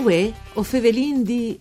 Uè, o fevelin di...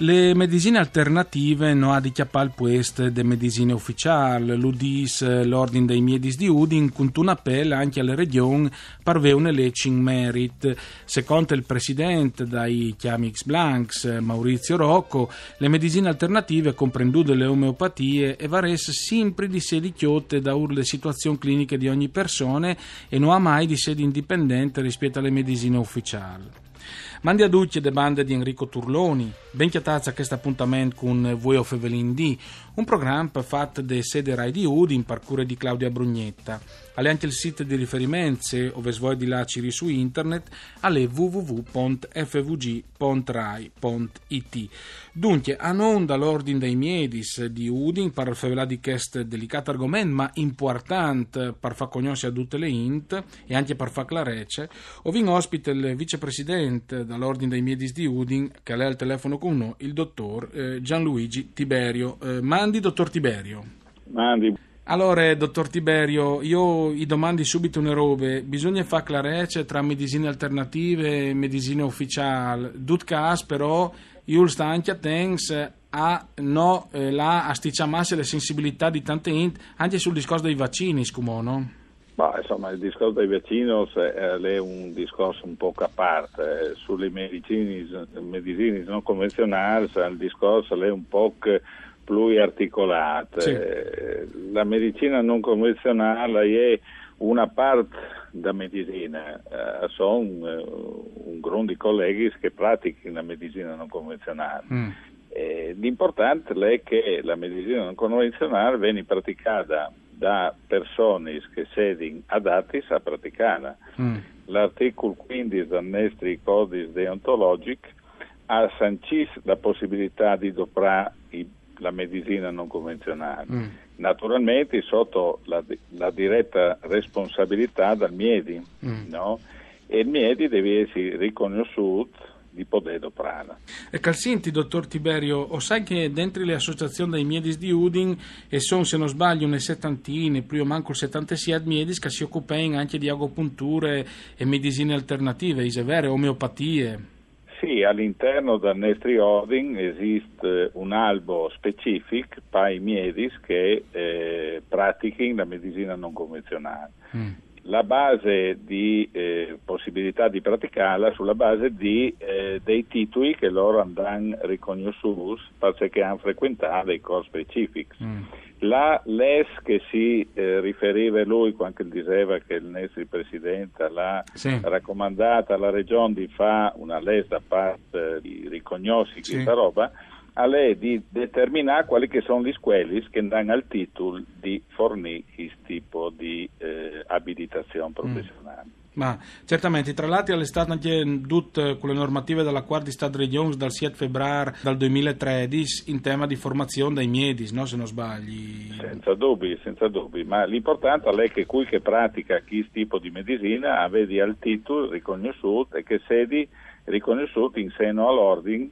Le medicine alternative non ha di chiappal puest de medicine ufficiali, l'UDIS, l'Ordine dei Miedis di Udin, con un appello anche alle regioni parve un election merit. Secondo il presidente dai chiami X Blanks, Maurizio Rocco, le medicine alternative comprenduto le omeopatie e vares sempre di sedi chiotte da urle situazioni cliniche di ogni persona e non ha mai di sedi indipendente rispetto alle medicine ufficiali. Mandi a ducce de bande di Enrico Turloni, ben chiatazza questo appuntamento con Voi of Evelyn D, un programma fatto da sede Rai di Udi in parcure di Claudia Brugnetta. Alle anche il sito di riferimento, ove svoi di laciri su internet, alle www.fvg.rai.it. Dunque, a non dall'ordine dei miedis di Udin, per favelà di questo delicato argomento, ma importante per far conoscere a tutte le int e anche per far clarece, ho in ospite il vicepresidente dall'ordine dei miedis di Udin, che è al telefono con noi, il dottor eh, Gianluigi Tiberio. Eh, mandi, dottor Tiberio. Mandi. Allora, dottor Tiberio, io gli domandi subito una robe. Bisogna fare clarezza tra medicine alternative e medicine ufficiali. Dut cas, però, io sto anche attento a no, eh, là, a sticciamarsi le sensibilità di tante int, anche sul discorso dei vaccini, scumo, no? Ma, insomma, il discorso dei vaccini è un discorso un po' a parte. Sulle medicine, non convenzionali il discorso è un po' pluriarticolate. Sì. La medicina non convenzionale è una parte da medicina, eh, sono un gruppo di colleghi che praticano la medicina non convenzionale. Mm. Eh, l'importante è che la medicina non convenzionale viene praticata da persone che sono adatti a praticarla. Mm. L'articolo 15 del nostro codice deontologico ha sancito la possibilità di doprare la medicina non convenzionale. Mm. Naturalmente sotto la, la, diretta responsabilità del Miedi, mm. no? e il Miedi deve essere riconosciuto di poter operare. E calcinti, dottor Tiberio, o sai che dentro le associazioni dei Miedis di Udin e sono, se non sbaglio, une settantine, più o manco il 76 Miedis che si occupano anche di agopunture e medicine alternative, is vere, omeopatie. Sì, all'interno del nostro ordine esiste un albo specifico, Pai Miedis, che eh, pratichi la medicina non convenzionale. Mm. La base di eh, possibilità di praticarla sulla base di, eh, dei titoli che loro andranno riconosciuti perché hanno frequentato dei corsi specifici. Mm. La LES che si eh, riferiva lui quando diceva che il nostro Presidente l'ha sì. raccomandata alla Regione di fare una LES da parte di riconoscere sì. questa roba, a lei di determinare quali che sono gli squelis che danno al titolo di fornire questo tipo di eh, abilitazione professionale. Mm. Ma certamente, tra l'altro all'estate anche tutte con le normative della Quarta Stat Regions dal 7 febbraio del 2013 in tema di formazione dai miedis, no? se non sbagli. Senza dubbi, senza dubbi, ma l'importante è che qui che pratica questo tipo di medicina avedi al titolo riconosciuto e che sedi riconosciuti in seno all'ordine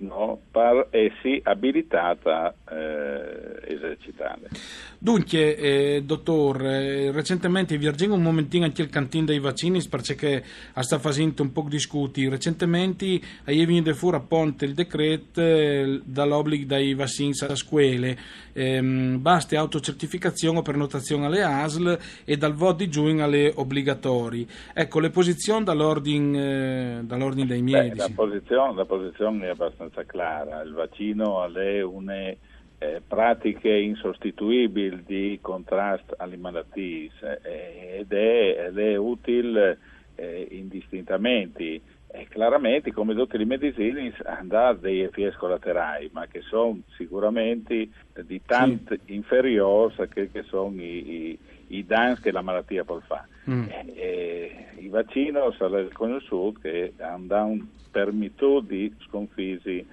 no, per essi abilitata eh, esercitare. Dunque, eh, dottor, eh, recentemente vi argengo un momentino anche il cantino dei vaccini perché sta facendo un po' discuti. Recentemente è venuto fuori appunto il decreto eh, dall'obbligo dei vaccini a scuole. Ehm, basta autocertificazione o prenotazione alle ASL e dal voto di giugno alle obbligatori. Ecco, le posizioni dall'ordine, eh, dall'ordine dei medici. Beh, la, posizione, la posizione è abbastanza clara. Il vaccino è una eh, pratiche insostituibili di contrasto alle malattie eh, ed, è, è, utile eh, indistintamente. E chiaramente, come tutte le medicine, hanno dei effetti collaterali, ma che sono sicuramente di tanto sì. inferiori a quelli che sono i, i, i, danni che la malattia può fare. Mm. E, I vaccini sono riconosciuti che hanno un permesso di sconfiggere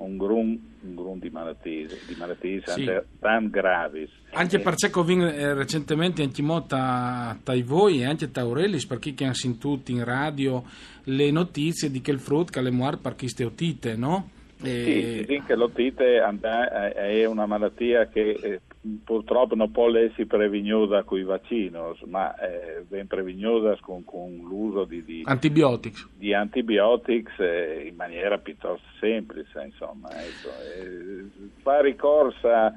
un grum, un grum di malattie, di malattie sì. tan gravi. Anche eh, perché ho eh, recentemente anche molta tra voi e anche tra Aurelis, perché che hanno sentito in radio le notizie di che il frutto che le muore per queste otite, no? Sì, che l'otite è una malattia che purtroppo non può essere prevenuta con i vaccini, ma eh, ben prevenuta con, con, l'uso di, di antibiotici, di antibiotics eh, in maniera piuttosto semplice. Insomma, ecco. eh, fa ricorso a,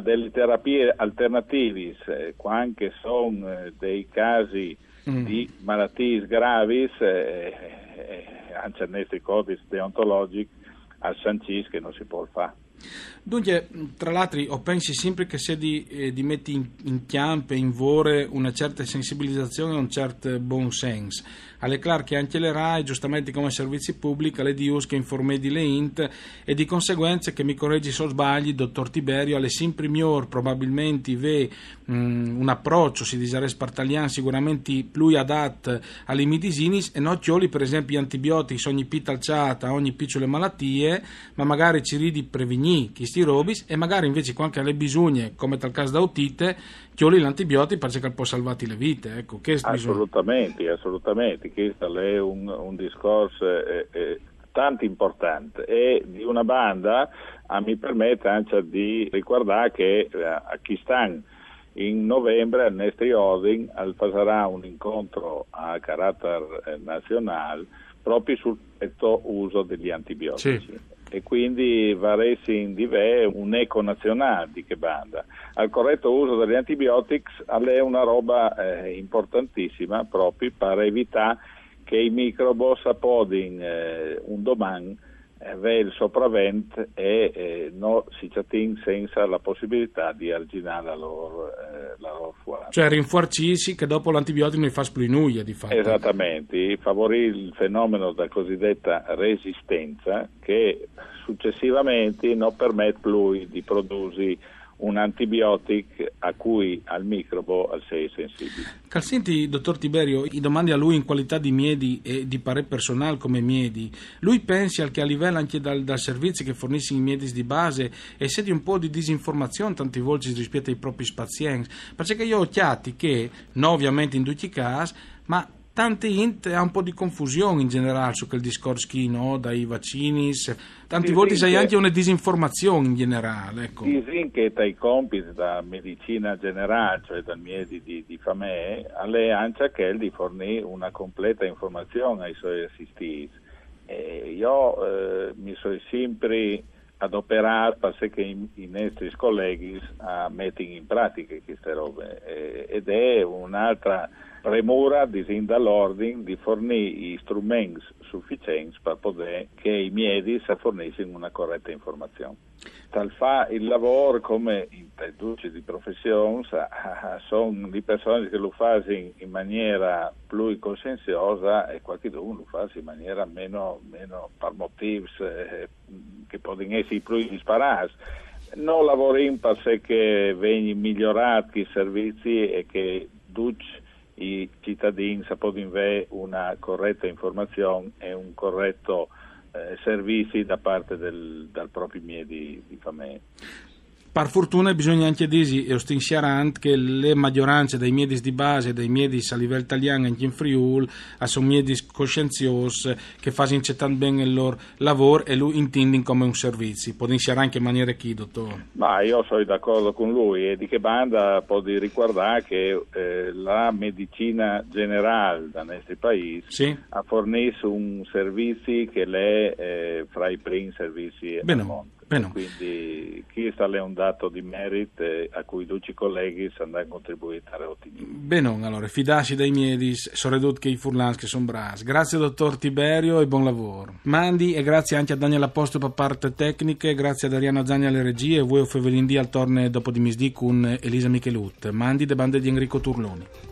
delle terapie alternative, eh, anche sono eh, dei casi mm. di malattie gravi, eh, anche nei codici deontologici, al Sancis che non si può fare. Dunque, tra l'altro, ho pensi sempre che se di, eh, di metti in, in campo e in vore una certa sensibilizzazione e un certo buon senso. Alle clar che anche le RAI, giustamente come servizi pubblici, le DIUS che informedi le INT e di conseguenza che mi correggi se sbagli, dottor Tiberio, alle sempre miglior probabilmente ve um, un approccio, si dice spartalian, sicuramente più adatto alle medicinis e non chioli per esempio gli antibiotici ogni pita alciata, ogni piccole malattie, ma magari ci ridi prevenì chi sti robis e magari invece anche alle bisogne, come tal caso da otite, chioli l'antibiotico perché può salvare le vite. Ecco, assolutamente, bisogna... assolutamente, questo è un, un discorso eh, eh, tanto importante e di una banda a mi permette anche di ricordare che eh, a Kistan in novembre al Nestri Odin farà un incontro a carattere eh, nazionale proprio sul uso degli antibiotici. Sì e quindi varesi in dive un eco nazionale di che banda. Al corretto uso degli antibiotici è una roba eh, importantissima proprio per evitare che i microbos appodin eh, un domani eh, il sopravvento e eh, non si ciatin senza la possibilità di arginare la loro, eh, la loro fuori. Cioè rinforcisci che dopo l'antibiotico ne fa splinuia di fatto. Esattamente, favorire il fenomeno della cosiddetta resistenza che successivamente non permette più di produrre un antibiotico a cui al microbo sei sensibile. Calsenti, dottor Tiberio, i domandi a lui in qualità di miedi e di parere personale come miedi. Lui pensa che a livello anche dal, dal servizio che fornisce i miedi di base e sedi un po' di disinformazione tanti volte rispetto ai propri pazienti, perché io ho chiati che, non ovviamente in tutti i casi, ma tante int ha un po' di confusione in generale su quel discorso che no, dai vaccini, tanti volte sai anche una disinformazione in generale. Ecco. Disin che dai compiti da medicina generale, cioè dal miedi di, di FAME, alle anche che di fornire una completa informazione ai suoi assistiti. E io eh, mi sono sempre adoperato perché i, i nostri colleghi a mettere in pratica queste robe ed è un'altra premura disin dall'ordine di fornire strumenti sufficienti per poter che i miei fornissero una corretta informazione. Tal fa il lavoro come in duce di professione sono di persone che lo fanno in maniera più consenziosa e qualcuno lo fa in maniera meno, meno per motivi eh, che possono essere più disparati. Non lavoriamo perché vengono migliorati i servizi e che duce i cittadini sapranno avere una corretta informazione e un corretto eh, servizio da parte del, dal proprio mie di, di famiglia. Per fortuna bisogna anche dire, e ostinsiarant, che le maggioranze dei miedis di base, dei miedis a livello italiano anche in Friul, sono miedis coscienziosi che fanno bene il loro lavoro e lo intendono come un servizio. Può iniziare anche in maniera chi, dottore? Ma io sono d'accordo con lui e di che banda può ricordare che eh, la medicina generale da nostro paese sì. ha fornito un servizio che è eh, fra i primi servizi Bene. al mondo. Bene. Quindi questo è un dato di merito a cui tutti i colleghi hanno contribuito a ottenere. Bene, allora fidarsi dai miei soprattutto che i furlans che sono bravi. Grazie dottor Tiberio e buon lavoro. Mandi e grazie anche a Daniel Apostolo per parte tecniche, grazie ad Ariano Zagni alle regie e voi Fevelin al torne dopo di misdì con Elisa Michelut. Mandi de bande di Enrico Turloni.